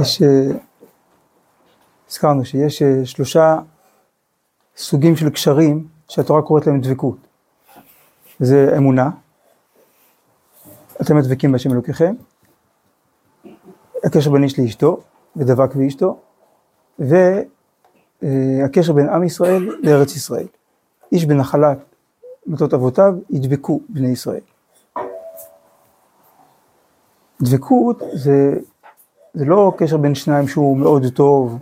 יש, אה, הזכרנו שיש אה, שלושה סוגים של קשרים שהתורה קוראת להם דבקות. זה אמונה, אתם דבקים בהשם אלוקיכם, הקשר בין איש לאשתו, ודבק באשתו, והקשר בין עם ישראל לארץ ישראל. איש בנחלת מטות אבותיו ידבקו בני ישראל. דבקות זה, זה לא קשר בין שניים שהוא מאוד טוב,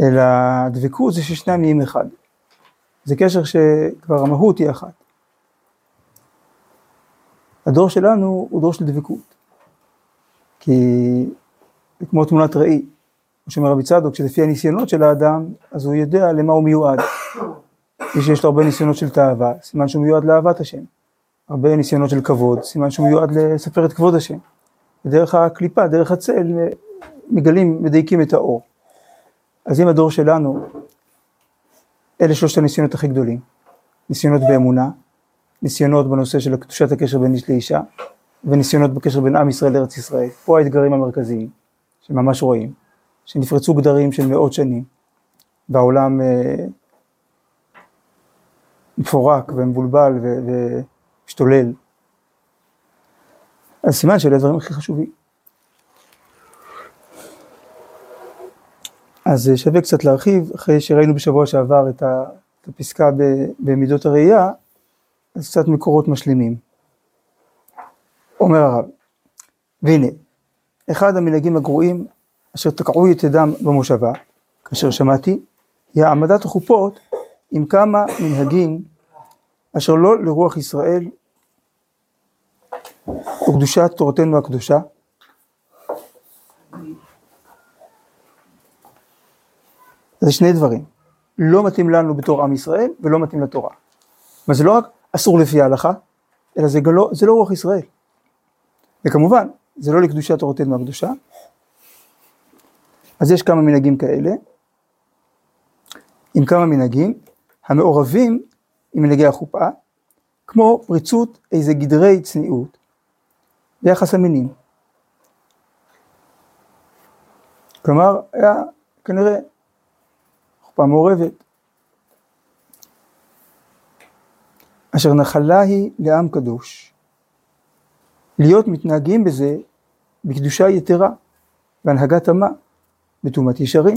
אלא דבקות זה ששניים נהיים אחד. זה קשר שכבר המהות היא אחת. הדור שלנו הוא דור של דבקות. כי זה כמו תמונת ראי, כמו שאומר רבי צדוק, שלפי הניסיונות של האדם, אז הוא יודע למה הוא מיועד. מי שיש לו הרבה ניסיונות של תאווה, סימן שהוא מיועד לאהבת השם. הרבה ניסיונות של כבוד, סימן שהוא מיועד לספר את כבוד השם. ודרך הקליפה, דרך הצל, מגלים, מדייקים את האור. אז אם הדור שלנו, אלה שלושת הניסיונות הכי גדולים. ניסיונות באמונה, ניסיונות בנושא של קדושת הקשר בין איש לאישה, וניסיונות בקשר בין עם ישראל לארץ ישראל. פה האתגרים המרכזיים, שממש רואים, שנפרצו גדרים של מאות שנים, והעולם אה, מפורק ומבולבל ומשתולל. אז סימן שאלה הדברים הכי חשובים. אז שווה קצת להרחיב, אחרי שראינו בשבוע שעבר את הפסקה במידות הראייה, אז קצת מקורות משלימים. אומר הרב, והנה, אחד המנהגים הגרועים אשר תקעו את ידם במושבה, כאשר שמעתי, היא העמדת החופות עם כמה מנהגים אשר לא לרוח ישראל וקדושת תורתנו הקדושה. זה שני דברים, לא מתאים לנו בתור עם ישראל ולא מתאים לתורה. אבל זה לא רק אסור לפי ההלכה, אלא זה לא, זה לא רוח ישראל. וכמובן, זה לא לקדושת תורתנו הקדושה. אז יש כמה מנהגים כאלה, עם כמה מנהגים, המעורבים עם מנהגי החופה, כמו פריצות איזה גדרי צניעות ביחס המינים. כלומר, היה כנראה חופה מעורבת. אשר נחלה היא לעם קדוש. להיות מתנהגים בזה בקדושה יתרה, בהנהגת אמה, בטומאת ישרים.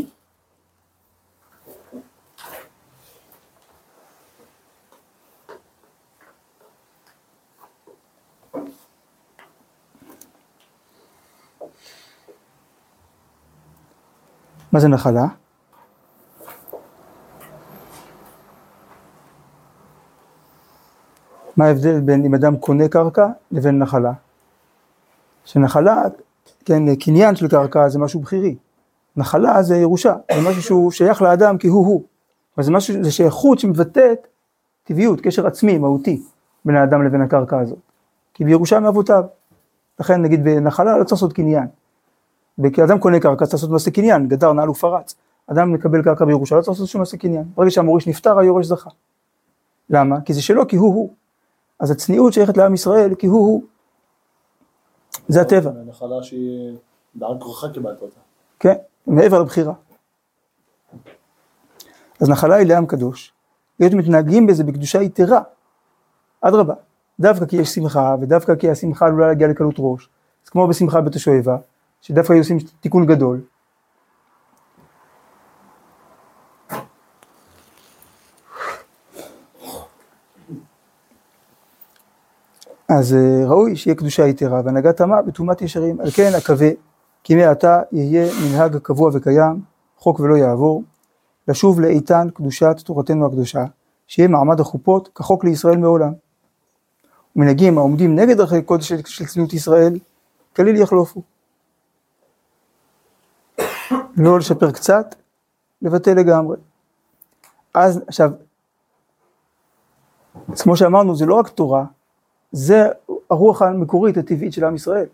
מה זה נחלה? מה ההבדל בין אם אדם קונה קרקע לבין נחלה? שנחלה, כן, קניין של קרקע זה משהו בכירי. נחלה זה ירושה, זה משהו שהוא שייך לאדם כי הוא הוא. אבל זה משהו, זה שייכות שמבטאת טבעיות, קשר עצמי, מהותי, בין האדם לבין הקרקע הזאת. כי בירושה מאבותיו. לכן נגיד בנחלה לא צריך לעשות קניין. כי אדם קונה קרקע צריך לעשות מעשה קניין, גדר, נעל ופרץ. אדם מקבל קרקע בירושה לא צריך לעשות שום מעשה קניין. ברגע שהמוריש נפטר היורש זכה. למה? כי זה שלו, כי הוא הוא. אז הצניעות שייכת לעם ישראל כי הוא הוא. זה הטבע. נחלה שהיא בעל כורחה קיבלת אותה. כן, מעבר לבחירה. אז נחלה היא לעם קדוש, להיות מתנהגים בזה בקדושה יתרה. אדרבה, דווקא כי יש שמחה, ודווקא כי השמחה עלולה להגיע לקלות ראש. אז כמו בשמחה בית השואבה, שדווקא היו עושים תיקון גדול. אז אה, ראוי שיהיה קדושה יתרה והנהגת תמה בטומאת ישרים. על כן אקווה כי מעתה יהיה מנהג קבוע וקיים, חוק ולא יעבור, לשוב לאיתן קדושת תורתנו הקדושה, שיהיה מעמד החופות כחוק לישראל מעולם. ומנהגים העומדים נגד ערכי קודש של צניעות ישראל, כליל יחלופו. לא לשפר קצת, לבטל לגמרי. אז עכשיו, כמו שאמרנו, זה לא רק תורה, זה הרוח המקורית הטבעית של עם ישראל.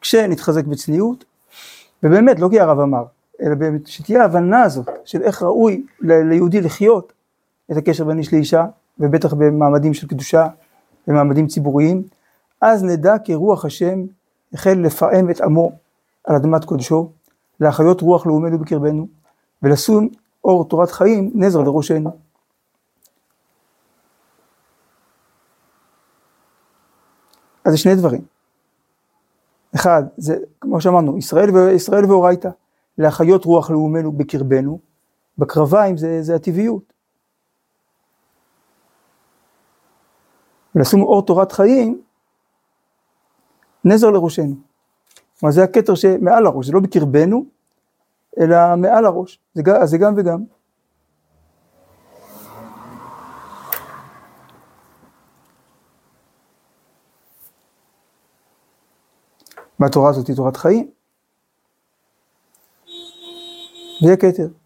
כשנתחזק בצניעות, ובאמת, לא כי הרב אמר, אלא באמת שתהיה ההבנה הזאת של איך ראוי ליהודי לחיות את הקשר בין איש לאישה, ובטח במעמדים של קדושה, במעמדים ציבוריים, אז נדע כי רוח השם החל לפעם את עמו על אדמת קודשו, להחיות רוח לאומנו בקרבנו, ולשום אור תורת חיים נזר לראשנו. אז זה שני דברים. אחד, זה כמו שאמרנו, ישראל, ישראל ואורייתא, להחיות רוח לאומנו בקרבנו, בקרביים זה, זה הטבעיות. ולשום אור תורת חיים, נזר לראשנו. כלומר זה הכתר שמעל הראש, זה לא בקרבנו, אלא מעל הראש, זה, זה גם וגם. והתורה הזאת היא תורת חיים. והיא הכתר.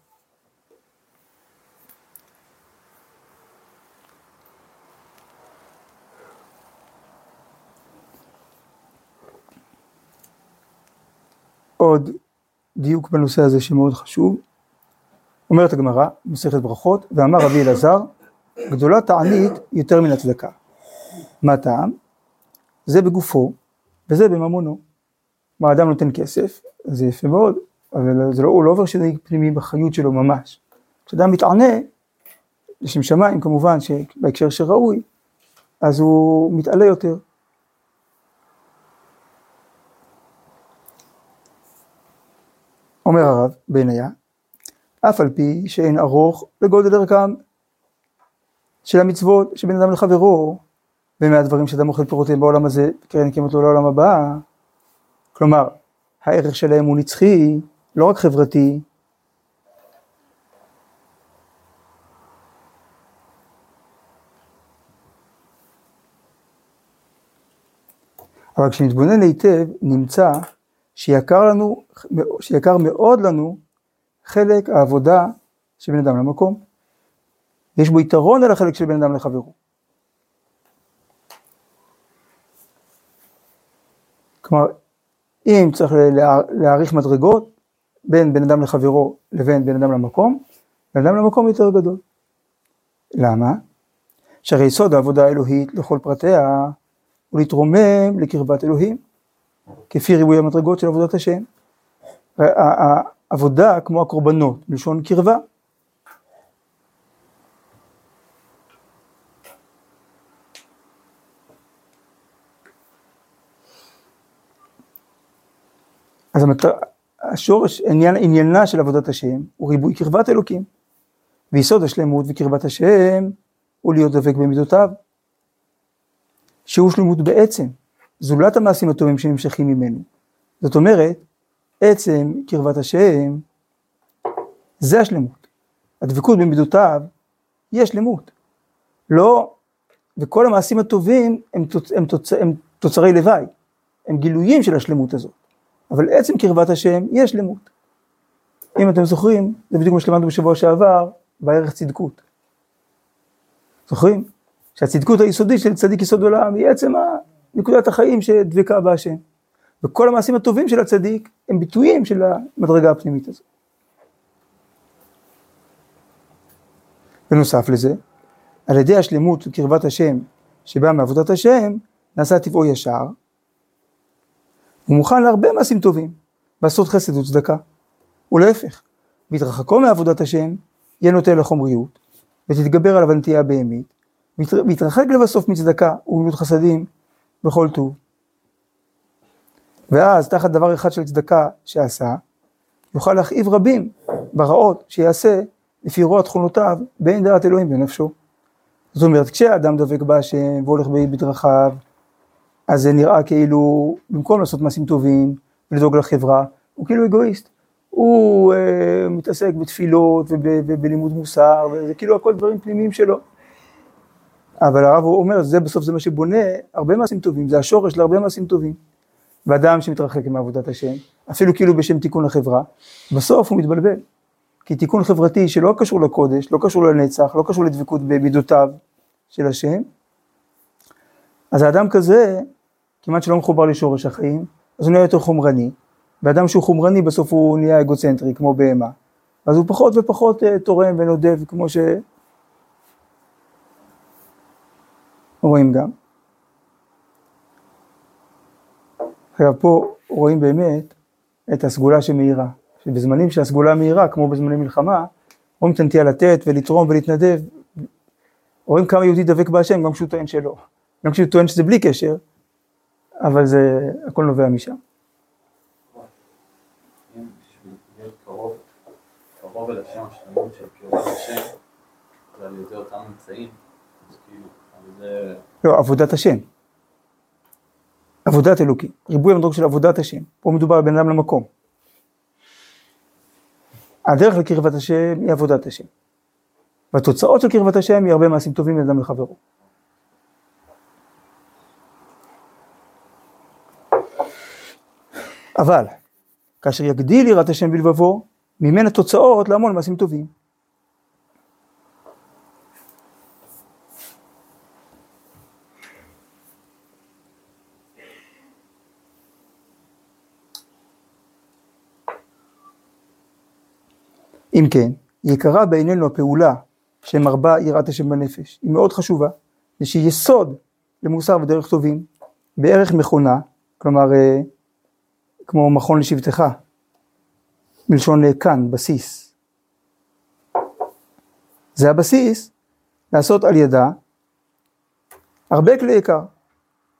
עוד דיוק בנושא הזה שמאוד חשוב. אומרת הגמרא, מסכת ברכות, ואמר רבי אלעזר, גדולה תענית יותר מן הצדקה. מה טעם? זה בגופו וזה בממונו. כלומר אדם נותן כסף, זה יפה מאוד, אבל זה לא, הוא לא עובר שינוי פנימי בחיות שלו ממש. כשאדם מתענה, לשם שמיים כמובן, שבהקשר שראוי, אז הוא מתעלה יותר. אומר הרב בניה, אף על פי שאין ארוך לגודל ערכם של המצוות שבין אדם לחברו, ומהדברים שאדם אוכל פירותיהם בעולם הזה, קרן קיימות לו לעולם הבא, כלומר, הערך שלהם הוא נצחי, לא רק חברתי. אבל כשנתבונן היטב, נמצא שיקר לנו, שיקר מאוד לנו חלק העבודה של בן אדם למקום. יש בו יתרון על החלק של בן אדם לחברו. כלומר, אם צריך להעריך מדרגות בין בן אדם לחברו לבין בן אדם למקום, בן אדם למקום יותר גדול. למה? שהרי יסוד העבודה האלוהית לכל פרטיה הוא להתרומם לקרבת אלוהים. כפי ריבוי המדרגות של עבודת השם. העבודה כמו הקורבנות, מלשון קרבה. אז המטר... השורש, עניין, עניינה של עבודת השם הוא ריבוי קרבת אלוקים. ויסוד השלמות וקרבת השם הוא להיות דבק במידותיו. שהוא שלמות בעצם. זולת המעשים הטובים שנמשכים ממנו. זאת אומרת, עצם קרבת השם, זה השלמות. הדבקות במידותיו, היא השלמות. לא, וכל המעשים הטובים הם, תוצ, הם, תוצ, הם תוצרי לוואי, הם גילויים של השלמות הזאת. אבל עצם קרבת השם היא השלמות. אם אתם זוכרים, זה בדיוק מה שלמדנו בשבוע שעבר, בערך צדקות. זוכרים? שהצדקות היסודית של צדיק יסוד עולם היא עצם נקודת החיים שדבקה בהשם. וכל המעשים הטובים של הצדיק הם ביטויים של המדרגה הפנימית הזאת. בנוסף לזה, על ידי השלמות וקרבת השם שבאה מעבודת השם, נעשה טבעו ישר, הוא מוכן להרבה מעשים טובים, לעשות חסד וצדקה. ולהפך, והתרחקו מעבודת השם, יהיה נוטה לחומריות, ותתגבר עליו הנטייה הבהמית, ויתרחק לבסוף מצדקה וגמילות חסדים, בכל טוב. ואז תחת דבר אחד של צדקה שעשה, יוכל להכאיב רבים ברעות שיעשה לפי רוע תכונותיו בין דעת אלוהים בנפשו. זאת אומרת, כשאדם דבק בהשם והולך בדרכיו, אז זה נראה כאילו, במקום לעשות מעשים טובים ולדאוג לחברה, הוא כאילו אגואיסט. הוא אה, מתעסק בתפילות ובלימוד מוסר, וזה כאילו הכל דברים פנימיים שלו. אבל הרב הוא אומר, זה בסוף זה מה שבונה הרבה מעשים טובים, זה השורש להרבה מעשים טובים. ואדם שמתרחק מעבודת השם, אפילו כאילו בשם תיקון לחברה, בסוף הוא מתבלבל. כי תיקון חברתי שלא קשור לקודש, לא קשור לנצח, לא קשור לדבקות במידותיו של השם, אז האדם כזה, כמעט שלא מחובר לשורש החיים, אז הוא נהיה יותר חומרני, ואדם שהוא חומרני בסוף הוא נהיה אגוצנטרי כמו בהמה, אז הוא פחות ופחות uh, תורם ונודב כמו ש... רואים גם. עכשיו פה רואים באמת את הסגולה שמאירה. שבזמנים שהסגולה מאירה, כמו בזמני מלחמה, רואים את הנטייה לתת ולתרום ולהתנדב, רואים כמה יהודי דבק בהשם, גם כשהוא טוען שלא. גם כשהוא טוען שזה בלי קשר, אבל זה, הכל נובע משם. קרוב, אל השם, השלמות של קרוב אל השם, זה על אותם אמצעים, אז כאילו. לא, עבודת השם. עבודת אלוקים. ריבוי המדרוג של עבודת השם. פה מדובר בן אדם למקום. הדרך לקרבת השם היא עבודת השם. והתוצאות של קרבת השם היא הרבה מעשים טובים מאדם לחברו. אבל, כאשר יגדיל יראת השם בלבבו, ממנה תוצאות להמון מעשים טובים. אם כן, יקרה בעינינו הפעולה שמרבה יראת השם בנפש, היא מאוד חשובה, ושהיא יסוד למוסר ודרך טובים, בערך מכונה, כלומר אה, כמו מכון לשבטך, מלשון כאן, בסיס. זה הבסיס לעשות על ידה הרבה כלי יקר.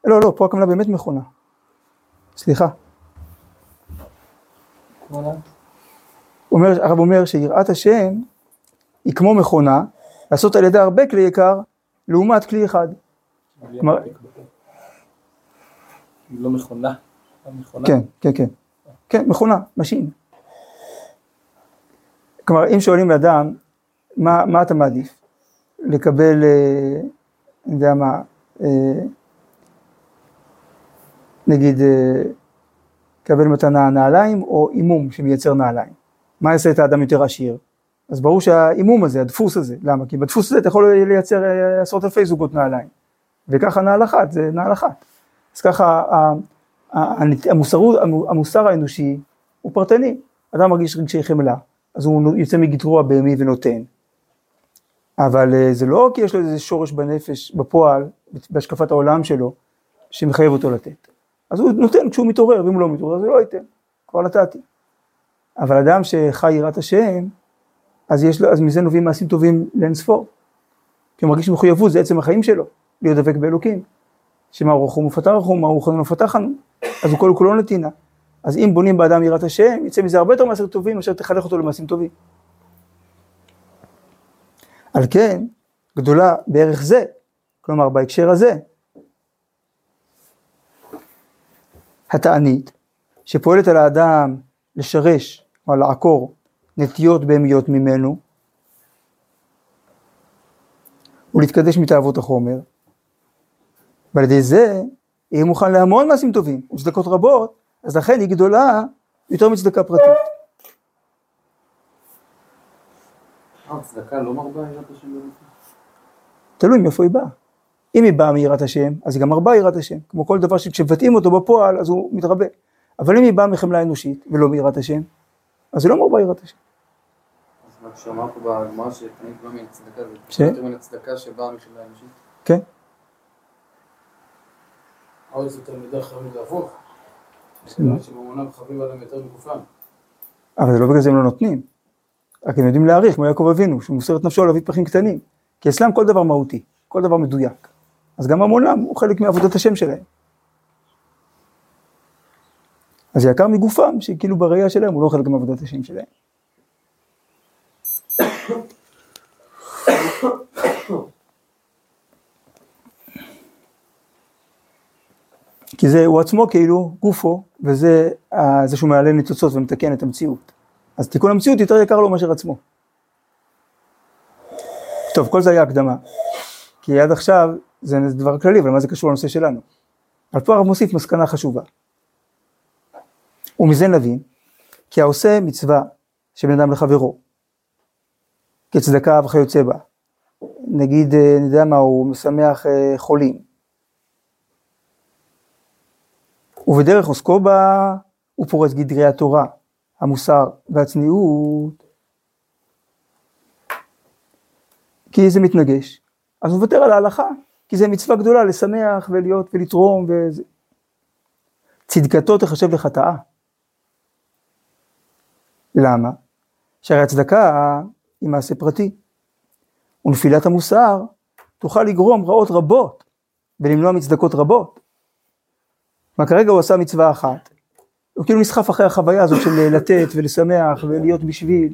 לא, לא, פה הכוונה באמת מכונה. סליחה. אומר, הרב אומר שיראת השם היא כמו מכונה, לעשות על ידה הרבה כלי יקר, לעומת כלי אחד. כלומר- לא מכונה. לא מכונה. כן, כן, כן. כן, מכונה, משין. כלומר, אם שואלים אדם, מה, מה אתה מעדיף? לקבל, אה, אני יודע מה, אה, נגיד, אה, לקבל מתנה נעליים או עימום שמייצר נעליים. מה יעשה את האדם יותר עשיר? אז ברור שהעימום הזה, הדפוס הזה, למה? כי בדפוס הזה אתה יכול לייצר אה, עשרות אלפי זוגות נעליים. וככה נעל אחת, זה נעל אחת. אז ככה המוסר, המוסר האנושי הוא פרטני. אדם מרגיש רגשי חמלה, אז הוא יוצא מגדרו הבהמי ונותן. אבל אה, זה לא כי יש לו איזה שורש בנפש, בפועל, בהשקפת העולם שלו, שמחייב אותו לתת. אז הוא נותן כשהוא מתעורר, ואם הוא לא מתעורר אז הוא לא ייתן, כבר נתתי. אבל אדם שחי יראת השם, אז, יש לו, אז מזה נובעים מעשים טובים לאין ספור. כי הוא מרגיש מחויבות, זה עצם החיים שלו, להיות דבק באלוקים. שמה רוחו ופתח רוחו, מה רוחנו ופתחנו, אז הוא כל כולו נתינה. אז אם בונים באדם יראת השם, יצא מזה הרבה יותר מעשים טובים, מאשר תחנך אותו למעשים טובים. על כן, גדולה בערך זה, כלומר בהקשר הזה, התענית, שפועלת על האדם לשרש או לעקור נטיות בהמיות ממנו, ולהתקדש מתאוות החומר, ועל ידי זה יהיה מוכן להמון מעשים טובים וצדקות רבות, אז לכן היא גדולה יותר מצדקה פרטית. אה, לא מרבה יראת השם בנפש? תלוי מאיפה היא באה. אם היא באה מיראת השם, אז היא גם מרבה יראת השם. כמו כל דבר שכשמבטאים אותו בפועל, אז הוא מתרבה. אבל אם היא באה מחמלה אנושית ולא מיראת השם, אז היא לא מרבה יראת השם. אז מה שאמר פה בגמרא שתמיד בא מן הצדקה, זה ש? יותר מן הצדקה שבאה מחברה אנושית. כן? עוד יותר מדי חביב זה הפוך. שממונם חביב עליהם יותר מגופם. אבל זה לא בגלל זה הם לא נותנים. רק הם יודעים להעריך, כמו יעקב אבינו, שהוא מוסר את נפשו להביא פרחים קטנים. כי אצלם כל דבר מהותי, כל דבר מדויק. אז גם המונם הוא חלק מעבודת השם שלהם. אז זה יקר מגופם, שכאילו בראייה שלהם הוא לא חלק מעבודת השם שלהם. כי זה הוא עצמו כאילו גופו, וזה זה שהוא מעלה ניצוצות ומתקן את המציאות. אז תיקון המציאות יותר יקר לו מאשר עצמו. טוב, כל זה היה הקדמה. כי עד עכשיו זה דבר כללי, אבל מה זה קשור לנושא שלנו? אבל פה הרב מוסיף מסקנה חשובה. ומזה נבין, כי העושה מצווה שבין אדם לחברו, כצדקה וכיוצא בה, נגיד, אה, אני יודע מה, הוא משמח אה, חולים, ובדרך עוסקו בה, הוא פורץ גדרי התורה, המוסר והצניעות, כי זה מתנגש. אז הוא מוותר על ההלכה, כי זה מצווה גדולה לשמח ולהיות ולתרום וזה. צדקתו תחשב לחטאה. למה? שהרי הצדקה היא מעשה פרטי, ונפילת המוסר תוכל לגרום רעות רבות ולמנוע מצדקות רבות. מה כרגע הוא עשה מצווה אחת, הוא כאילו נסחף אחרי החוויה הזאת של לתת ולשמח ולהיות בשביל,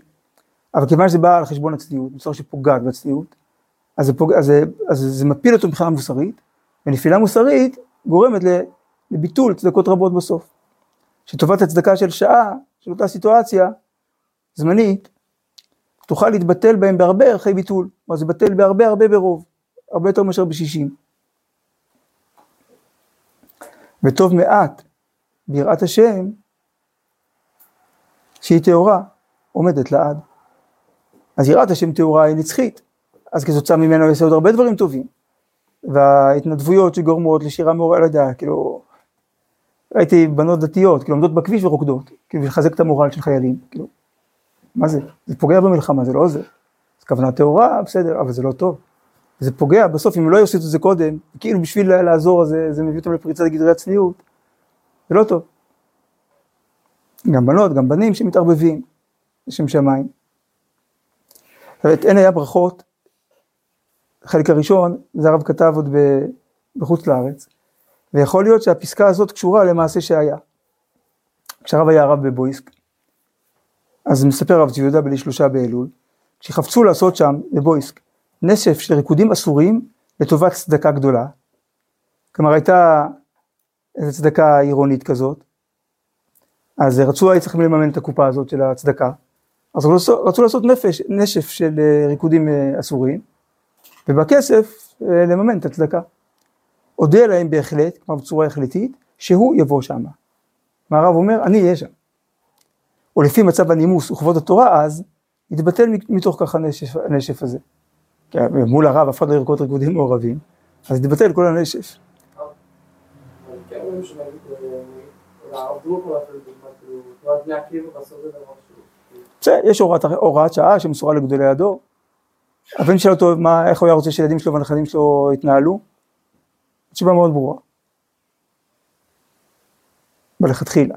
אבל כיוון שזה בא על חשבון הצניעות, בצורה שפוגעת בצניעות, אז זה, פוג... אז זה, אז זה מפיל אותו מבחינה מוסרית, ונפילה מוסרית גורמת לביטול צדקות רבות בסוף. שטובת הצדקה של שעה, של אותה סיטואציה זמנית, תוכל להתבטל בהם בהרבה ערכי ביטול, כלומר זה בטל בהרבה הרבה ברוב, הרבה יותר מאשר בשישים. וטוב מעט ביראת השם, שהיא טהורה, עומדת לעד. אז יראת השם טהורה היא נצחית, אז כתוצאה ממנו יעשה עוד הרבה דברים טובים. וההתנדבויות שגורמות לשירה מעורר על הדעת, כאילו, ראיתי בנות דתיות, כאילו עומדות בכביש ורוקדות, כאילו לחזק את המורל של חיילים, כאילו, מה זה? זה פוגע במלחמה, זה לא עוזר. זו כוונה טהורה, בסדר, אבל זה לא טוב. זה פוגע, בסוף אם לא יעשו את זה קודם, כאילו בשביל לעזור, זה, זה מביא אותם לפריצת גדרי הצניעות, זה לא טוב. גם בנות, גם בנים שמתערבבים, לשם שמיים. את אין היה ברכות, החלק הראשון, זה הרב כתב עוד בחוץ לארץ, ויכול להיות שהפסקה הזאת קשורה למעשה שהיה. כשהרב היה הרב בבויסק, אז מספר הרב צבי יהודה בלי שלושה באלול, כשחפצו לעשות שם, בבויסק, נשף של ריקודים אסורים לטובת צדקה גדולה, כלומר הייתה איזו צדקה עירונית כזאת, אז רצו, היו צריכים לממן את הקופה הזאת של הצדקה, אז רצו, לעשות נפש, נשף של אה, ריקודים אה, אסורים, ובכסף אה, לממן את הצדקה. הודיע להם בהחלט, כלומר בצורה החלטית, שהוא יבוא שם. והרב אומר, אני אהיה שם. או לפי מצב הנימוס וכבוד התורה אז, יתבטל מתוך כך הנשף, הנשף הזה. מול הרב אף אחד לא ירקוד ריקודים מעורבים, אז יתבטל כל הנשף. יש הוראת, שעה שמסורה לגדולי הדור. הבן טוב, מה, איך הוא היה רוצה שילדים שלו והנכדים שלו יתנהלו? תשובה מאוד ברורה. מלכתחילה.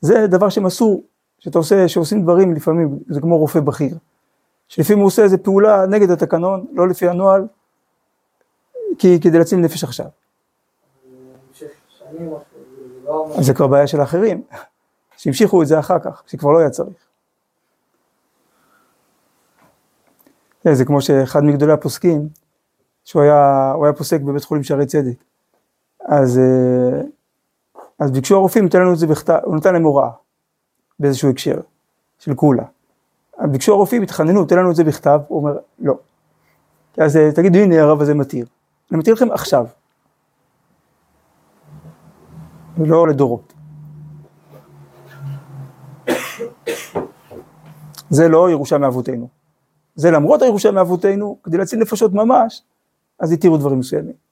זה דבר שמסור, שאתה עושה, שעושים דברים לפעמים, זה כמו רופא בכיר. שלפעמים הוא עושה איזה פעולה נגד התקנון, לא לפי הנוהל, כי כדי להציל נפש עכשיו. אז זה כבר בעיה של האחרים, שהמשיכו את זה אחר כך, שכבר לא היה צריך. כן, זה כמו שאחד מגדולי הפוסקים, שהוא היה, היה פוסק בבית חולים שערי צדק, אז, אה, אז ביקשו הרופאים, תן לנו את זה בכתב, הוא נתן להם הוראה, באיזשהו הקשר, של כולה. ביקשו הרופאים, התחננו, תן לנו את זה בכתב, הוא אומר, לא. אז אה, תגידו, הנה הרב הזה מתיר. אני מתיר לכם עכשיו. ולא לדורות. זה לא ירושה מאבותינו. זה למרות הירושה מאבותינו, כדי להציל נפשות ממש, אז התירו דברים מסוימים.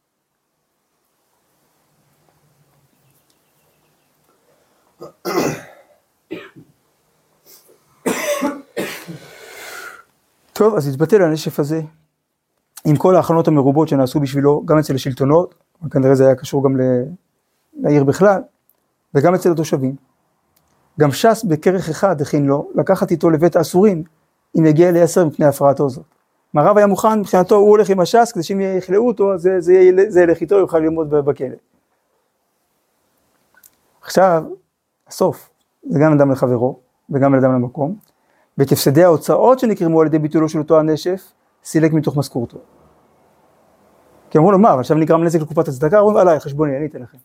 טוב, אז התבטל הנשף הזה, עם כל ההכנות המרובות שנעשו בשבילו, גם אצל השלטונות, כנראה זה היה קשור גם לעיר בכלל, וגם אצל התושבים. גם ש"ס בכרך אחד הכין לו לקחת איתו לבית האסורים, אם יגיע לייסר מפני הפרעתו זאת. מה הרב היה מוכן, מבחינתו הוא הולך עם הש"ס, כדי שאם יכלאו אותו, זה, זה, זה ילך איתו, יוכל ללמוד בכלא. עכשיו, הסוף, זה גם אדם לחברו, וגם אדם למקום, ואת הפסדי ההוצאות שנקרמו על ידי ביטולו של אותו הנשף, סילק מתוך משכורתו. כי אמרו לו, מה, אבל עכשיו נגרם נזק לקופת הצדקה? אומרים, עליי, חשבוני, אני אתן לכם.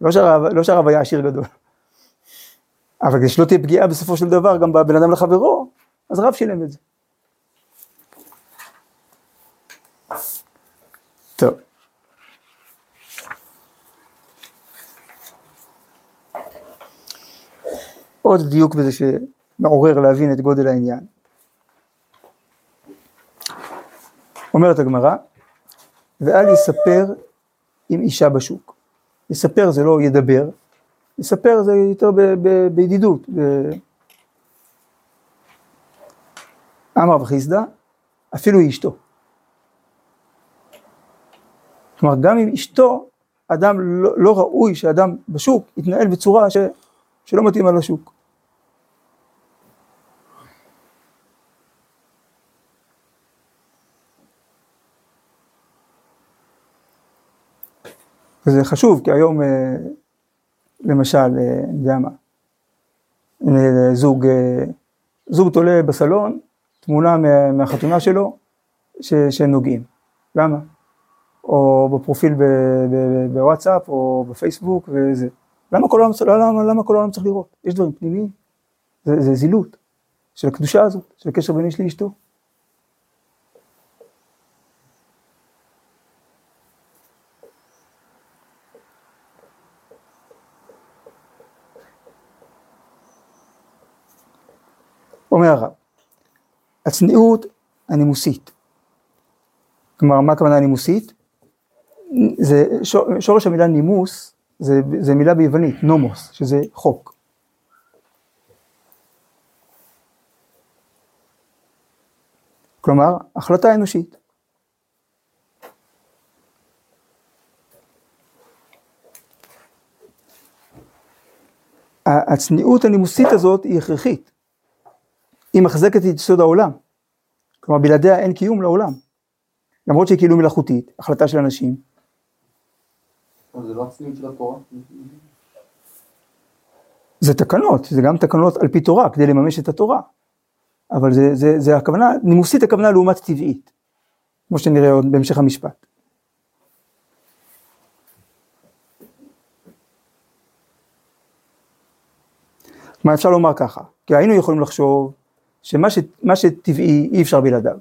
לא שהרב, לא שהרב היה עשיר גדול. אבל כדי שלא תהיה פגיעה בסופו של דבר גם בבן אדם לחברו, אז רב שילם את זה. טוב. עוד דיוק בזה שמעורר להבין את גודל העניין. אומרת הגמרא, ואל יספר עם אישה בשוק. יספר זה לא ידבר, יספר זה יותר ב- ב- בידידות. ב- אמר וחיסדא, אפילו אשתו. כלומר, גם אם אשתו, אדם לא, לא ראוי שאדם בשוק יתנהל בצורה ש, שלא מתאימה לשוק. וזה חשוב, כי היום, אה, למשל, אה, אני יודע מה, אה, זוג, זוג תולה בסלון, תמונה מה- מהחתונה שלו, ש- שהם נוגעים. למה? או בפרופיל ב- ב- בוואטסאפ, או בפייסבוק, וזה. למה כל העולם, למה, למה כל העולם צריך לראות? יש דברים פנימיים. זה, זה זילות של הקדושה הזאת, של הקשר בין איש לאשתו. אומר הרב, הצניעות הנימוסית, כלומר מה הכוונה נימוסית? זה שור- שורש המילה נימוס זה, זה מילה ביוונית, נומוס, שזה חוק. כלומר, החלטה אנושית. הצניעות הנימוסית הזאת היא הכרחית. היא מחזקת את יסוד העולם. כלומר, בלעדיה אין קיום לעולם. למרות שהיא כאילו מלאכותית, החלטה של אנשים, זה לא הצניעות של התורה. זה תקנות, זה גם תקנות על פי תורה, כדי לממש את התורה. אבל זה, זה, זה הכוונה, נימוסית הכוונה לעומת טבעית, כמו שנראה עוד בהמשך המשפט. כלומר אפשר לומר ככה, כי היינו יכולים לחשוב שמה ש, שטבעי אי אפשר בלעדיו,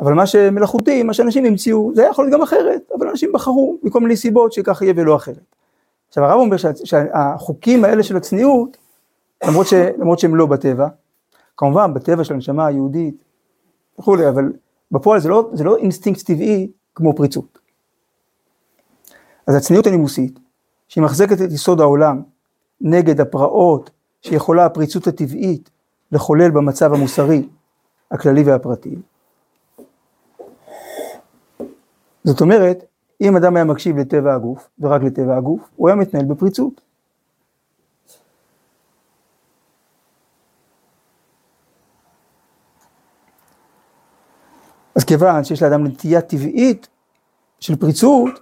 אבל מה שמלאכותי, מה שאנשים המציאו, זה היה יכול להיות גם אחרת, אבל אנשים בחרו מכל מיני סיבות שכך יהיה ולא אחרת. עכשיו הרב אומר שה, שהחוקים האלה של הצניעות, למרות, ש, למרות שהם לא בטבע, כמובן בטבע של הנשמה היהודית וכולי, אבל בפועל זה לא, זה לא אינסטינקט טבעי כמו פריצות. אז הצניעות הנימוסית, שהיא מחזקת את יסוד העולם נגד הפרעות שיכולה הפריצות הטבעית לחולל במצב המוסרי, הכללי והפרטי. זאת אומרת, אם אדם היה מקשיב לטבע הגוף, ורק לטבע הגוף, הוא היה מתנהל בפריצות. אז כיוון שיש לאדם נטייה טבעית של פריצות,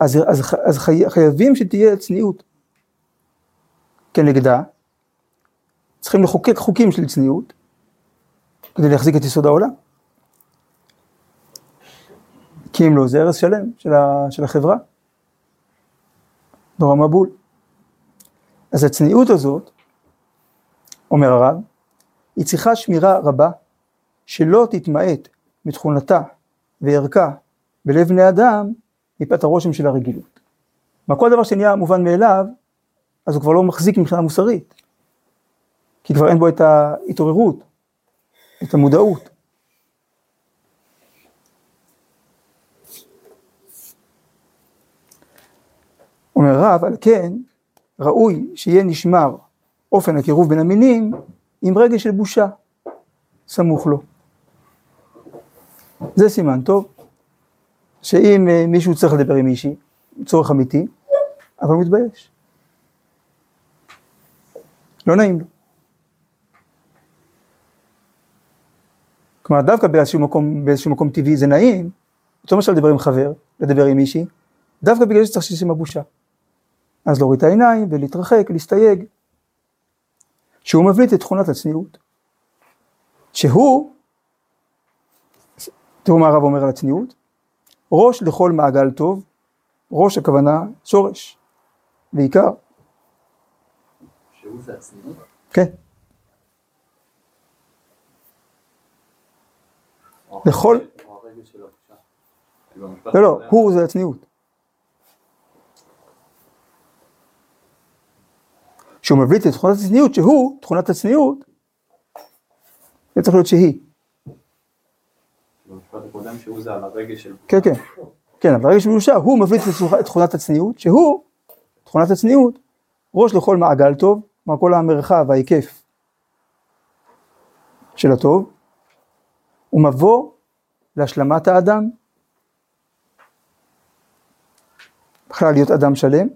אז, אז, אז חי, חייבים שתהיה צניעות כנגדה. צריכים לחוקק חוקים של צניעות כדי להחזיק את יסוד העולם. כי אם לא, זה הרס שלם של, ה, של החברה. נורא מבול. אז הצניעות הזאת, אומר הרב, היא צריכה שמירה רבה שלא תתמעט מתכונתה וערכה בלב בני אדם מפאת הרושם של הרגילות. מה כל דבר שנהיה מובן מאליו, אז הוא כבר לא מחזיק מבחינה מוסרית. כי כבר אין בו את ההתעוררות, את המודעות. אומר רב, על כן ראוי שיהיה נשמר אופן הקירוב בין המינים עם רגש של בושה סמוך לו. זה סימן טוב, שאם אה, מישהו צריך לדבר עם מישהי, צורך אמיתי, אבל הוא מתבייש. לא נעים לו. כלומר, דווקא באיזשהו מקום, באיזשהו מקום טבעי זה נעים, יותר מאשר לדבר עם חבר, לדבר עם מישהי, דווקא בגלל שצריך שיש עם הבושה. אז להוריד את העיניים ולהתרחק, להסתייג. שהוא מבליט את תכונת הצניעות. שהוא, תראו מה הרב אומר על הצניעות, ראש לכל מעגל טוב, ראש הכוונה שורש, בעיקר, שהוא זה הצניעות? כן, לכל- הרגש- או הרגש של הבושה. כי במשפט לא לא, הוא זה הצניעות. שהוא מבליט את תכונת הצניעות, שהוא, תכונת הצניעות, זה צריך להיות שהיא, הרגש. כן כן, כן, אבל שהוא יושר, הוא תכונת- את תכונת הצניעות, שהוא, תכונת הצניעות, ראש לכל מעגל טוב, כלומר כל המרחב, ההיקף של הטוב, ומבוא להשלמת האדם, בכלל להיות אדם שלם,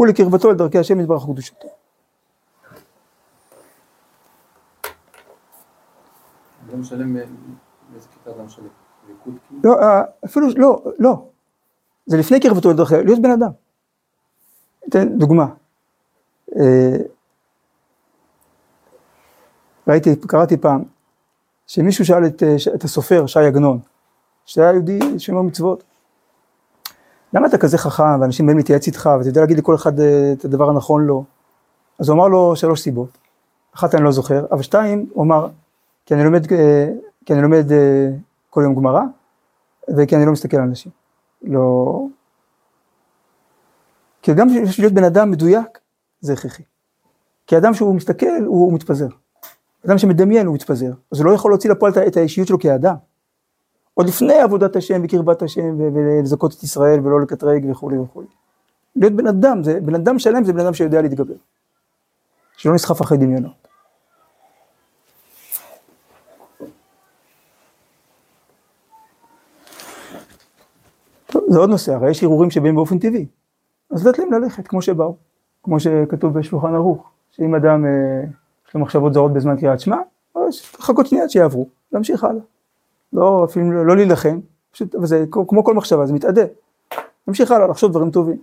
ולקרבתו לדרכי השם יתברך קדושתו. לא משנה מ- מאיזה כיתה אתה משלם. ליכוד כאילו? לא, אה, אפילו, לא, לא. זה לפני קרבתו אל דרכיה, להיות בן אדם. אתן דוגמה. אה, ראיתי, קראתי פעם, שמישהו שאל את, אה, את הסופר ש"י עגנון, שהיה יהודי שומר מצוות, למה אתה כזה חכם ואנשים באים להתייעץ איתך ואתה יודע להגיד לכל אחד אה, את הדבר הנכון לו? אז הוא אמר לו שלוש סיבות, אחת אני לא זוכר, אבל שתיים, הוא אמר, כי אני לומד, כי אני לומד כל יום גמרא, וכי אני לא מסתכל על אנשים. לא... כי גם בשביל להיות בן אדם מדויק, זה הכרחי. כי אדם שהוא מסתכל, הוא, הוא מתפזר. אדם שמדמיין, הוא מתפזר. אז הוא לא יכול להוציא לפועל את האישיות שלו כאדם. עוד לפני עבודת השם וקרבת השם ולזכות את ישראל ולא לקטרג וכולי וכולי. להיות בן אדם, זה, בן אדם שלם זה בן אדם שיודע להתגבר. שלא נסחף אחרי דמיונות. טוב, זה עוד נושא, הרי יש הרהורים שבאים באופן טבעי. אז לתת להם ללכת כמו שבאו, כמו שכתוב בשולחן ערוך, שאם אדם אה, יש לו מחשבות זרות בזמן קריאת שמע, לחכות שנייה שיעברו, להמשיך הלאה. לא, אפילו לא, לא להילחם, פשוט, אבל זה כמו כל מחשבה, זה מתאדה. להמשיך הלאה, לחשוב דברים טובים.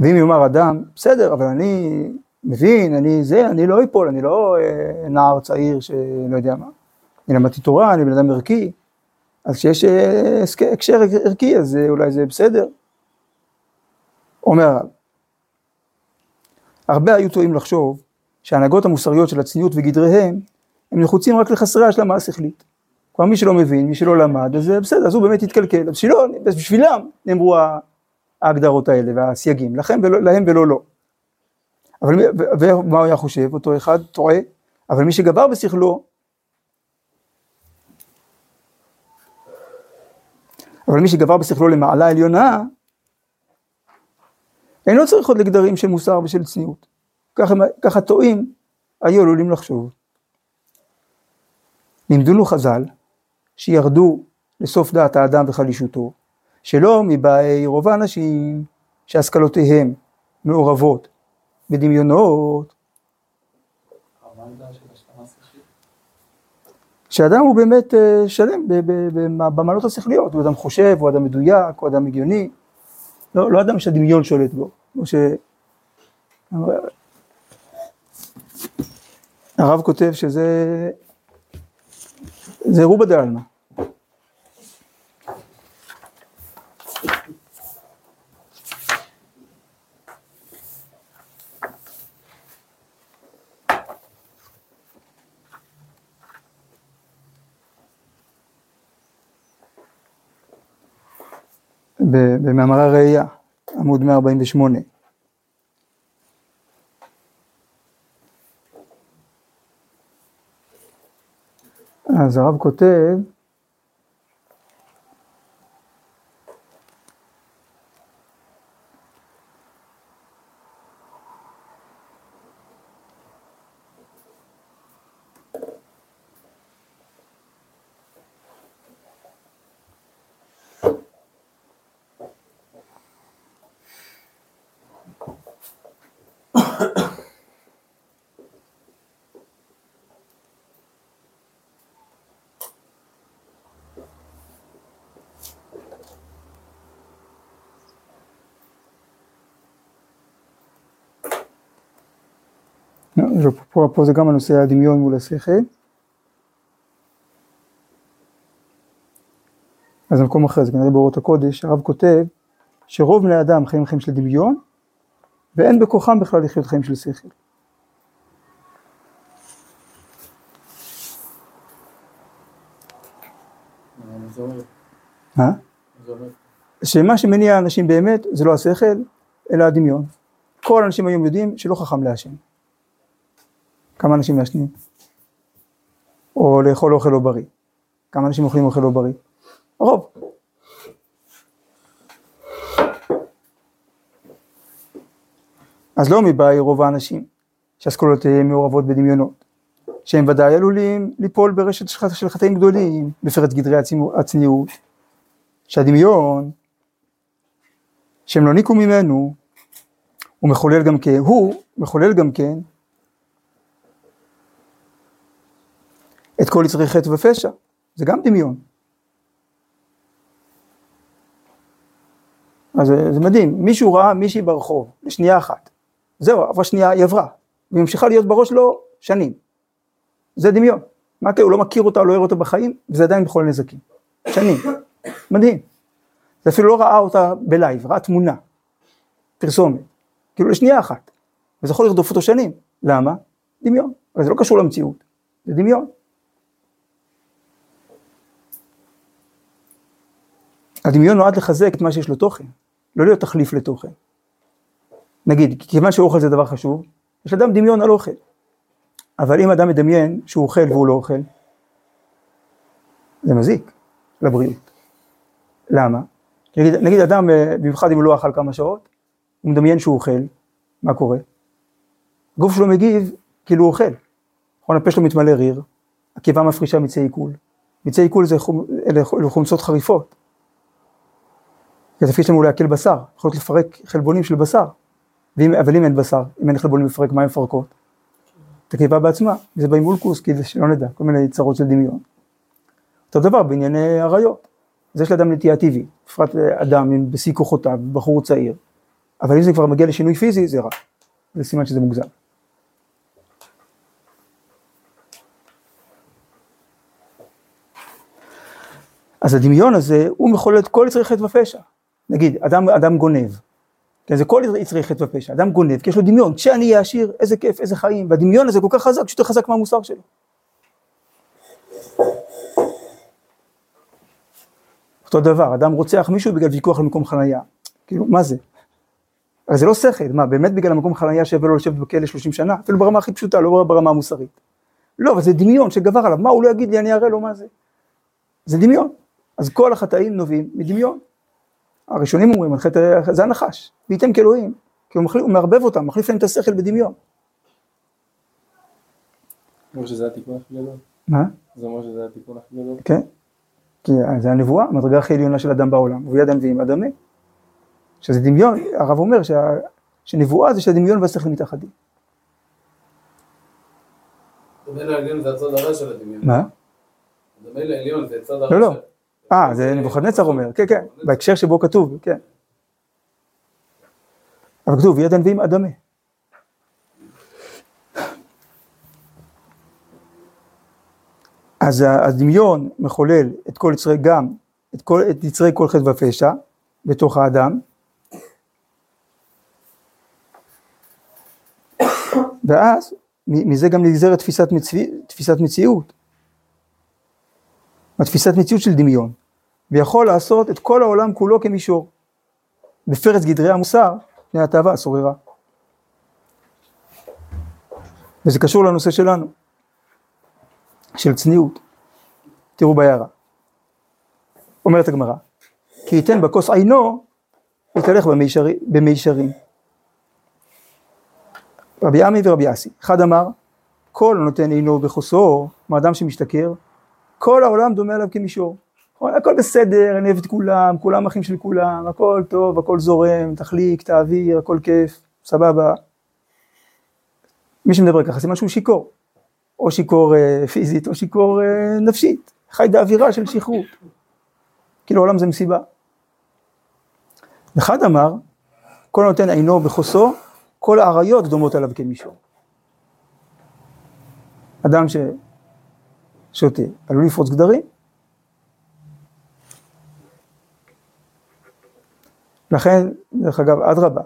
ואם יאמר אדם, בסדר, אבל אני מבין, אני זה, אני לא אפול, אני לא אה, נער צעיר שלא יודע מה. אני למדתי תורה, אני בן אדם ערכי, אז כשיש אה, הקשר ערכי אז אה, אולי זה בסדר. אומר הרב, הרבה היו טועים לחשוב שההנהגות המוסריות של הצניעות וגדריהם הם נחוצים רק לחסרי השלמה השכלית. כלומר מי שלא מבין, מי שלא למד, אז בסדר, אז הוא באמת יתקלקל, אז בשבילו, בשבילם נאמרו ההגדרות האלה והסייגים, לכם ולא, להם ולא לא. אבל ומה הוא היה חושב? אותו אחד טועה, אבל מי שגבר בשכלו, אבל מי שגבר בשכלו למעלה עליונה, אינו צריך עוד לגדרים של מוסר ושל צניעות. ככה, ככה טועים היו עלולים לחשוב. לימדונו חז"ל שירדו לסוף דעת האדם וחלישותו, שלא מבאי רוב האנשים שהשכלותיהם מעורבות בדמיונות. שאדם הוא באמת אה, שלם במעלות השכליות, הוא אדם חושב, הוא אדם מדויק, הוא אדם הגיוני, לא, לא אדם שהדמיון שולט בו, כמו ש... הרב כותב שזה, זה רובה דעלמא. במאמרי הראייה, עמוד 148. אז הרב כותב לא, פה, זה גם הנושא הדמיון מול השכל. אז במקום אחר, זה כנראה באורות הקודש, הרב כותב שרוב בני אדם חיים חיים של דמיון, ואין בכוחם בכלל לחיות חיים של שכל. מה? שמה שמניע אנשים באמת זה לא השכל, אלא הדמיון. כל האנשים היום יודעים שלא חכם להשם. כמה אנשים מעשנים? או לאכול אוכל לא בריא. כמה אנשים אוכלים אוכל לא בריא? הרוב. אז לא מבאי רוב האנשים שהשכולותיהם מעורבות בדמיונות, שהם ודאי עלולים ליפול ברשת של חטאים גדולים, בפרץ גדרי הצניעות, שהדמיון, שהם לא ניקו ממנו, הוא מחולל גם כן, הוא מחולל גם כן את כל יצרי חטא ופשע, זה גם דמיון. אז זה, זה מדהים, מישהו ראה מישהי ברחוב, לשנייה אחת, זהו, עברה שנייה, היא עברה, והיא ממשיכה להיות בראש שלו שנים. זה דמיון. מה כאילו, הוא לא מכיר אותה, לא רואה אותה בחיים, וזה עדיין יכול נזקים. שנים. מדהים. זה אפילו לא ראה אותה בלייב, ראה תמונה, פרסומת, כאילו לשנייה אחת. וזה יכול לרדוף אותו שנים. למה? דמיון. אבל זה לא קשור למציאות, זה דמיון. הדמיון נועד לחזק את מה שיש לו תוכן, לא להיות תחליף לתוכן. נגיד, כיוון שאוכל זה דבר חשוב, יש לאדם דמיון על אוכל. אבל אם אדם מדמיין שהוא אוכל והוא לא אוכל, זה מזיק לבריאות. למה? נגיד, נגיד אדם, אה, במיוחד אם הוא לא אכל כמה שעות, הוא מדמיין שהוא אוכל, מה קורה? הגוף שלו מגיב כאילו הוא אוכל. נכון, הפה שלו מתמלא ריר, הקיבה מפרישה מיצי עיכול. מיצי עיכול זה חומ... אלה חומצות חריפות. כי התפקיד שלנו הוא לעכל בשר, יכולות לפרק חלבונים של בשר. ואם, אבל אם אין בשר, אם אין חלבונים לפרק, מה הן מפרקות? את הקיבה בעצמה, וזה באימולקוס, כי זה שלא נדע, כל מיני צרות של דמיון. אותו דבר בענייני עריות. אז יש לאדם נטייה טבעית, בפרט אדם עם בשיא כוחותיו, בחור צעיר. אבל אם זה כבר מגיע לשינוי פיזי, זה רע. זה סימן שזה מוגזם. אז הדמיון הזה, הוא מחולל את כל יצרי חטא ופשע. נגיד, אדם, אדם גונב. כן, זה כל יצרי חטא ופשע. אדם גונב, כי יש לו דמיון. כשאני אהיה עשיר, איזה כיף, איזה חיים. והדמיון הזה כל כך חזק, שיותר חזק מהמוסר שלו. אותו דבר, אדם רוצח מישהו בגלל ויכוח על מקום חנייה. כאילו, מה זה? הרי זה לא שכל, מה, באמת בגלל המקום חנייה שווה לו לשבת בכלא 30 שנה? אפילו ברמה הכי פשוטה, לא ברמה המוסרית. לא, אבל זה דמיון שגבר עליו, מה הוא לא יגיד לי, אני אראה לו מה זה. זה דמיון. אז כל החטאים נובעים מדמיון. הראשונים אומרים, זה הנחש, וייתם כאלוהים, כי הוא, מחליף, הוא מערבב אותם, מחליף להם את השכל בדמיון. זה אומר שזה התיקון הכי גדול? מה? זה אומר שזה התיקון הכי גדול? כן, כי זה הנבואה, המדרגה הכי עליונה של אדם בעולם, ויד הנביאים אדמה. שזה דמיון, הרב אומר שה, שנבואה זה שהדמיון והשכל מתאחדים. דומה לעליון זה הצד הרע של הדמיון. מה? דומה לעליון זה הצד הרע לא, לא. אה, זה נבוכדנצר אומר, כן, כן, בהקשר שבו כתוב, כן. אבל כתוב, יד הנביאים אדמה. אז הדמיון מחולל את כל יצרי גם, את, כל, את יצרי כל חטא ופשע בתוך האדם, ואז מזה גם נגזרת תפיסת, מצווי, תפיסת מציאות, התפיסת מציאות של דמיון, ויכול לעשות את כל העולם כולו כמישור, בפרץ גדרי המוסר, פני התאווה השוררה. וזה קשור לנושא שלנו, של צניעות. תראו בהערה. אומרת הגמרא, כי ייתן בכוס עינו, יתהלך במישרים. רבי עמי ורבי אסי, אחד אמר, כל הנותן עינו בכוסו, כמו אדם שמשתכר, כל העולם דומה עליו כמישור. הכל בסדר, אני אוהב את כולם, כולם אחים של כולם, הכל טוב, הכל זורם, תחליק, תעביר, הכל כיף, סבבה. מי שמדבר ככה, סימן שהוא שיכור. או שיכור אה, פיזית, או שיכור אה, נפשית. חי באווירה של שכרות. כאילו העולם זה מסיבה. אחד אמר, כל הנותן עינו בחוסו, כל האריות דומות עליו כמישור. אדם ששותה עלול לפרוץ גדרים. לכן, דרך אגב, אדרבה,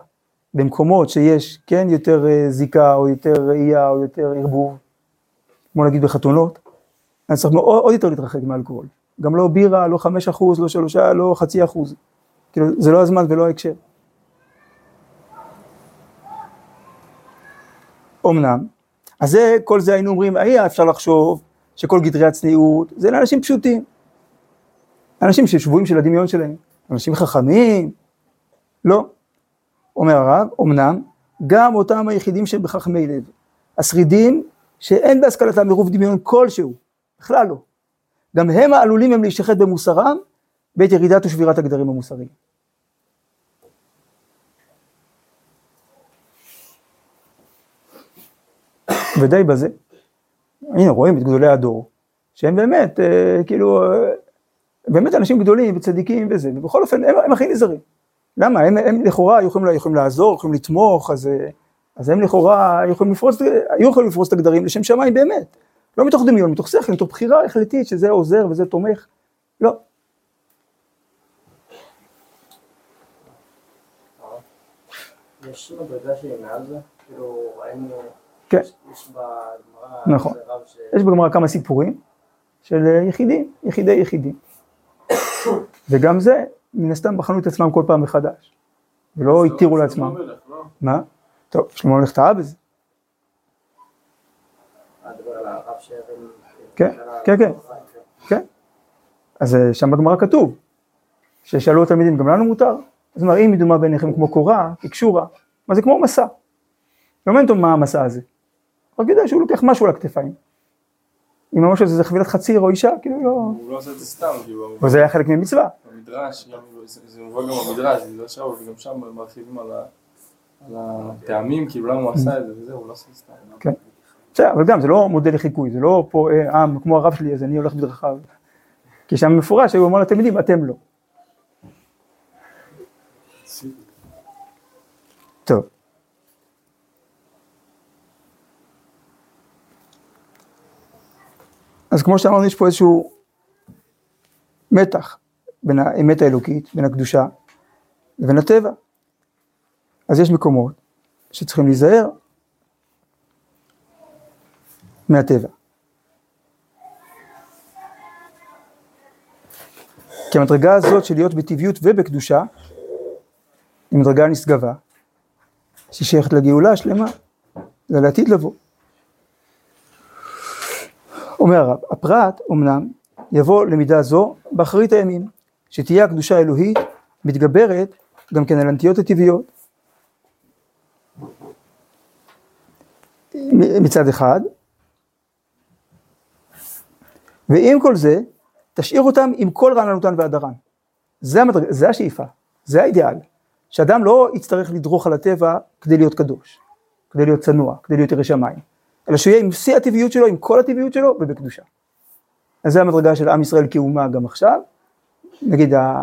במקומות שיש כן יותר אה, זיקה או יותר ראייה או יותר ערבוב, כמו נגיד בחתונות, אני צריך מאוד, עוד יותר להתרחק מאלכוהול. גם לא בירה, לא חמש אחוז, לא שלושה, לא חצי אחוז. כאילו, זה לא הזמן ולא ההקשר. אמנם, אז זה, כל זה היינו אומרים, היה אפשר לחשוב שכל גדרי הצניעות זה לאנשים פשוטים. אנשים ששבויים של הדמיון שלהם, אנשים חכמים, לא. אומר הרב, אמנם, גם אותם היחידים שהם בחכמי לב, השרידים שאין בהשכלתם מרוב דמיון כלשהו, בכלל לא. גם הם העלולים הם להישחט במוסרם בעת ירידת ושבירת הגדרים המוסריים. ודי בזה. הנה רואים את גדולי הדור, שהם באמת, אה, כאילו, אה, באמת אנשים גדולים וצדיקים וזה, ובכל אופן הם, הם הכי נזהרים. למה? הם, הם לכאורה יכולים, יכולים לעזור, יכולים לתמוך, אז, אז הם לכאורה יכולים לפרוס, היו יכולים לפרוס את הגדרים לשם שמיים באמת. לא מתוך דמיון, מתוך שכל, מתוך בחירה החלטית שזה עוזר וזה תומך. לא. יש מדרגה שהיא מעל זה? כאילו, ראינו... כן. יש בגמרא... נכון. יש בגמרא כמה סיפורים של אה, יחידים, יחידי יחידים. וגם זה, מן הסתם בחנו את עצמם כל פעם מחדש. ולא התירו לעצמם. לא? מה? טוב, שלמה המלך טעה בזה. שהרים... כן, כן, כן. כן. אז אה, שם בגמרא כתוב, ששאלו התלמידים, גם לנו מותר? אז הוא אמר, אם מדומה בעיניכם כמו קורה, כקשורה, מה זה כמו מסע. לא מעניין אותו מה המסע הזה. רק יודע שהוא לוקח משהו על הכתפיים. אם ממש זה חבילת חציר או אישה, כאילו לא... הוא לא עושה את זה סתם, כאילו, אבל זה היה חלק ממצווה. במדרש, זה מובא גם במדרש, לא שם, וגם שם מרחיבים על הטעמים, כאילו למה הוא עשה את זה וזהו, הוא לא זה סתם. כן. בסדר, אבל גם זה לא מודל לחיקוי, זה לא פה אה, עם כמו הרב שלי אז אני הולך בדרכיו. כי שם מפורש, הוא אמר לתלמידים, אתם לא. טוב. אז כמו שאמרנו, יש פה איזשהו מתח בין האמת האלוקית, בין הקדושה לבין הטבע. אז יש מקומות שצריכים להיזהר מהטבע. כי המדרגה הזאת של להיות בטבעיות ובקדושה, היא מדרגה נשגבה, שהיא שייכת לגאולה השלמה, זה לעתיד לבוא. אומר הרב, הפרט אמנם יבוא למידה זו באחרית הימים, שתהיה הקדושה האלוהית מתגברת גם כן על הנטיות הטבעיות. מצד אחד, ועם כל זה, תשאיר אותם עם כל רעננותן והדרן. זה, המדרג... זה השאיפה, זה האידיאל. שאדם לא יצטרך לדרוך על הטבע כדי להיות קדוש, כדי להיות צנוע, כדי להיות ירא שמיים, אלא שהוא יהיה עם שיא הטבעיות שלו, עם כל הטבעיות שלו ובקדושה. אז זה המדרגה של עם ישראל כאומה גם עכשיו. נגיד, ה...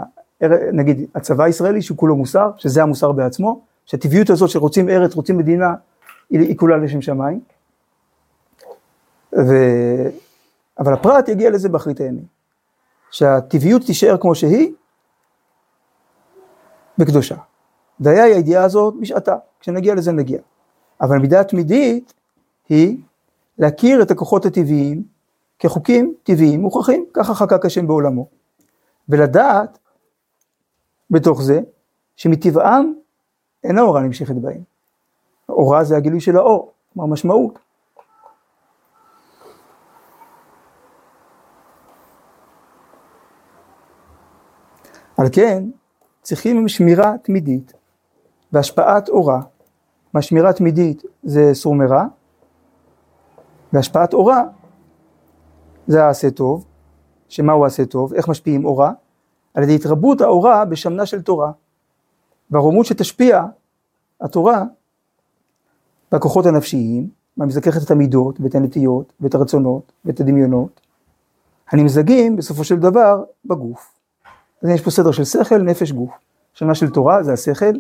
נגיד הצבא הישראלי שהוא כולו מוסר, שזה המוסר בעצמו, שהטבעיות הזאת שרוצים ארץ, רוצים מדינה, היא, היא כולה לשם שמיים. ו... אבל הפרט יגיע לזה באחרית הימים. שהטבעיות תישאר כמו שהיא, בקדושה. דיה היא הידיעה הזאת בשעתה, כשנגיע לזה נגיע. אבל מידה התמידית היא להכיר את הכוחות הטבעיים כחוקים טבעיים מוכרחים, ככה חקק השם בעולמו. ולדעת בתוך זה שמטבעם אין האורה נמשכת בהם. האורה זה הגילוי של האור, כלומר משמעות. על כן צריכים שמירה תמידית והשפעת אורה, מה שמירה תמידית זה סור מרע, והשפעת אורה זה העשה טוב, שמה הוא עשה טוב, איך משפיעים אורה? על ידי התרבות האורה בשמנה של תורה, והרומות שתשפיע התורה בכוחות הנפשיים, מה מזככת את המידות ואת הנטיות ואת הרצונות ואת הדמיונות, הנמזגים בסופו של דבר בגוף. אז יש פה סדר של שכל, נפש, גוף. שנה של תורה זה השכל,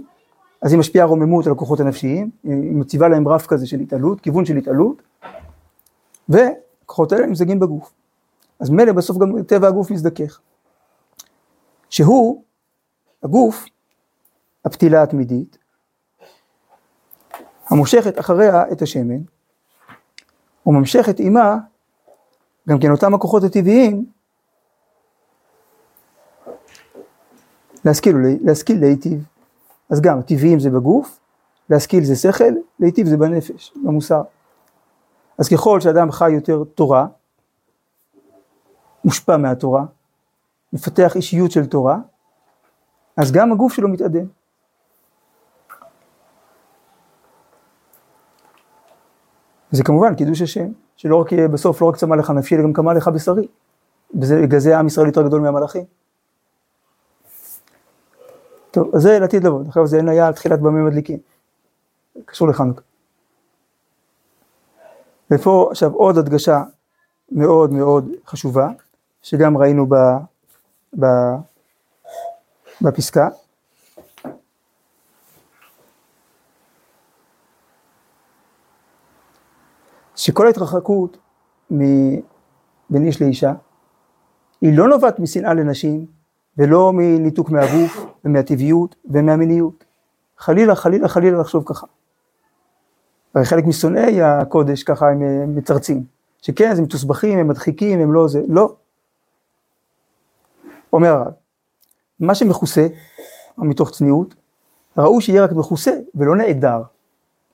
אז היא משפיעה רוממות על הכוחות הנפשיים, היא מציבה להם רף כזה של התעלות, כיוון של התעלות, והכוחות האלה נמזגים בגוף. אז מילא בסוף גם טבע הגוף מזדכך. שהוא, הגוף, הפתילה התמידית, המושכת אחריה את השמן, וממשכת עימה גם כן אותם הכוחות הטבעיים להשכיל, להשכיל להיטיב. אז גם טבעיים זה בגוף, להשכיל זה שכל, להיטיב זה בנפש, במוסר. אז ככל שאדם חי יותר תורה, מושפע מהתורה, מפתח אישיות של תורה, אז גם הגוף שלו מתעדן. וזה כמובן קידוש השם, שלא רק יהיה בסוף, לא רק צמא לך נפשי, אלא גם קמא לך בשרי. בגלל זה עם ישראל יותר גדול מהמלאכים. טוב, אז זה לעתיד לבוא, עכשיו זה היה על תחילת במה מדליקים. קשור לחנוכה. ופה עכשיו עוד הדגשה מאוד מאוד חשובה, שגם ראינו ב, ב, בפסקה. שכל ההתרחקות בין איש לאישה, היא לא נובעת משנאה לנשים, ולא מניתוק מהגוף, ומהטבעיות, ומהמיניות. חלילה, חלילה, חלילה לחשוב ככה. הרי חלק משונאי הקודש ככה הם מתרצים, שכן, זה מתוסבכים, הם מדחיקים, הם לא זה, לא. אומר הרב, מה שמכוסה, מתוך צניעות, ראו שיהיה רק מכוסה ולא נעדר.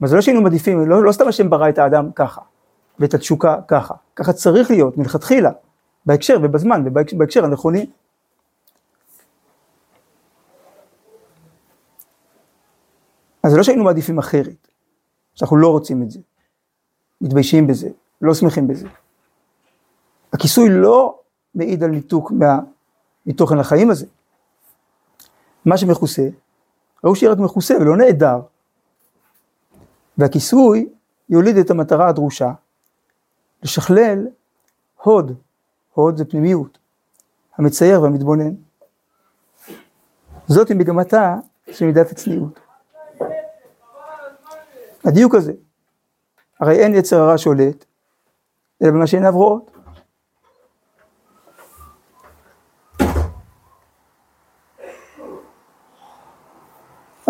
אבל זה לא שהיינו מעדיפים, לא, לא סתם השם ברא את האדם ככה, ואת התשוקה ככה, ככה צריך להיות מלכתחילה, בהקשר ובזמן ובהקשר הנכונים. אז זה לא שהיינו מעדיפים אחרת, שאנחנו לא רוצים את זה, מתביישים בזה, לא שמחים בזה. הכיסוי לא מעיד על ניתוק מה, מתוכן החיים הזה. מה שמכוסה, ראו שיהיה רק מכוסה ולא נעדר. והכיסוי יוליד את המטרה הדרושה, לשכלל הוד, הוד זה פנימיות, המצייר והמתבונן. זאת היא מגמתה של מידת הצניעות. הדיוק הזה, הרי אין יצר הרע שולט, אלא במה שעיניו רואות.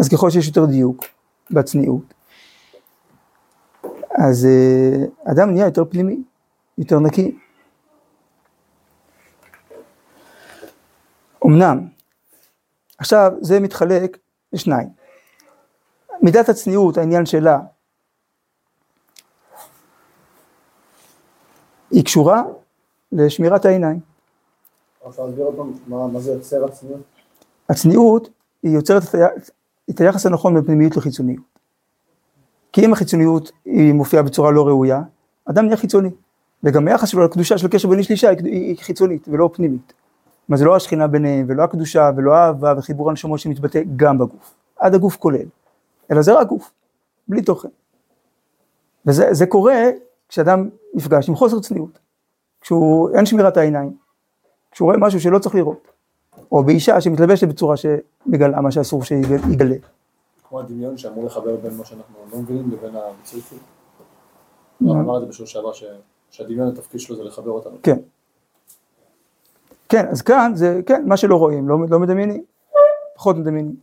אז ככל שיש יותר דיוק בצניעות, אז uh, אדם נהיה יותר פנימי, יותר נקי. אמנם, עכשיו זה מתחלק לשניים. מידת הצניעות, העניין שלה, היא קשורה לשמירת העיניים. אפשר להסביר עוד פעם מה זה יוצר הצניעות? הצניעות היא יוצרת את היחס הנכון בין פנימיות לחיצוניות. כי אם החיצוניות היא מופיעה בצורה לא ראויה, אדם נהיה חיצוני. וגם היחס שלו לקדושה של קשר בין איש לאישה היא- חיצונית ולא פנימית. מה זה לא השכינה ביניהם ולא הקדושה ולא האהבה וחיבור הנשמות שמתבטא גם בגוף. עד הגוף כולל. אלא זה רק גוף, בלי תוכן. וזה זה קורה כשאדם נפגש עם חוסר צניעות. כשהוא אין שמירת העיניים. כשהוא רואה משהו שלא צריך לראות. או באישה שמתלבשת בצורה שמגלה מה שאסור שיגלה. כמו הדמיון שאמור לחבר בין מה שאנחנו לא מבינים לבין. מה? הוא אמר את זה בשיעור שעבר, שהדמיון התפקיד שלו זה לחבר אותנו. כן. כן, אז כאן זה, כן, מה שלא רואים, לא, לא מדמיינים, פחות מדמיינים.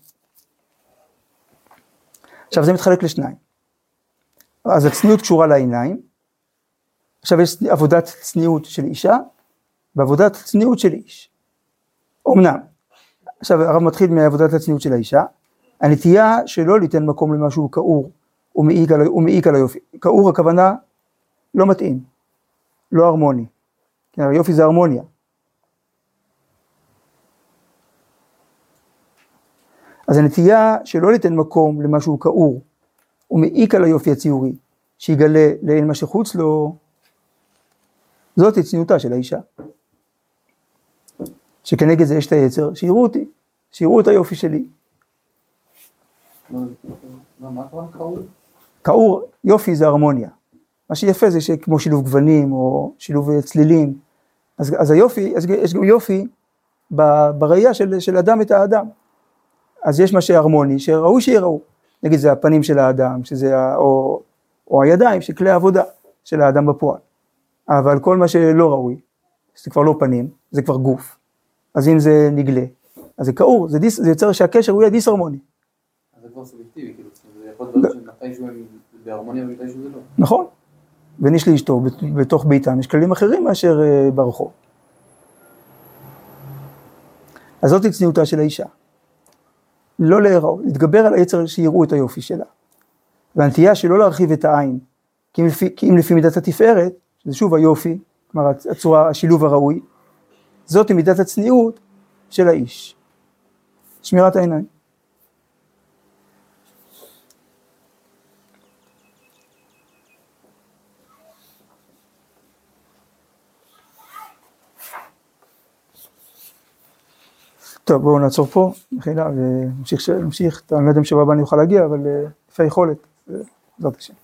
עכשיו זה מתחלק לשניים. אז הצניעות קשורה לעיניים, עכשיו יש עבודת צניעות של אישה ועבודת צניעות של איש. אמנם, עכשיו הרב מתחיל מעבודת הצניעות של האישה, הנטייה שלא ליתן מקום למשהו כאור ומעיק על, ומעיק על היופי. כאור הכוונה לא מתאים, לא הרמוני. כן, הרי יופי זה הרמוניה. אז הנטייה שלא ליתן מקום למשהו כאור ומעיק על היופי הציורי, שיגלה לעין מה שחוץ לו, זאת צניעותה של האישה. שכנגד זה יש את היצר, שיראו אותי, שיראו את היופי שלי. קראו? כאור, יופי זה הרמוניה. מה שיפה זה שכמו שילוב גוונים או שילוב צלילים, אז, אז היופי, אז יש גם יופי ב- בראייה של, של אדם את האדם. אז יש מה שהרמוני, שראוי שיראו. נגיד זה הפנים של האדם, שזה, או, או הידיים של כלי העבודה של האדם בפועל. אבל כל מה שלא ראוי, זה כבר לא פנים, זה כבר גוף. אז אם זה נגלה, אז זה כאור, זה, דיס, זה יוצר שהקשר הוא יהיה דיסהרמוני. אז זה כבר סובייקטיבי, כאילו, זה יכול להיות שמתישהו הם בהרמוניה ומתישהו זה לא. נכון. בין איש לאשתו, בת- בתוך ביתם, יש כללים אחרים מאשר אה, ברחוב. אז זאת צניעותה של האישה. לא להיראות, להתגבר על היצר שיראו את היופי שלה. והנטייה שלא להרחיב את העין, כי אם לפי, כי אם לפי מידת התפארת, שזה שוב היופי, כלומר הצורה, השילוב הראוי, זאת מידת הצניעות של האיש. שמירת העיניים. טוב, בואו נעצור פה, מחילה, ונמשיך, נמשיך, אני לא יודע אם שבוע הבא אני אוכל להגיע, אבל אה, לפי היכולת, אה, בעזרת השם.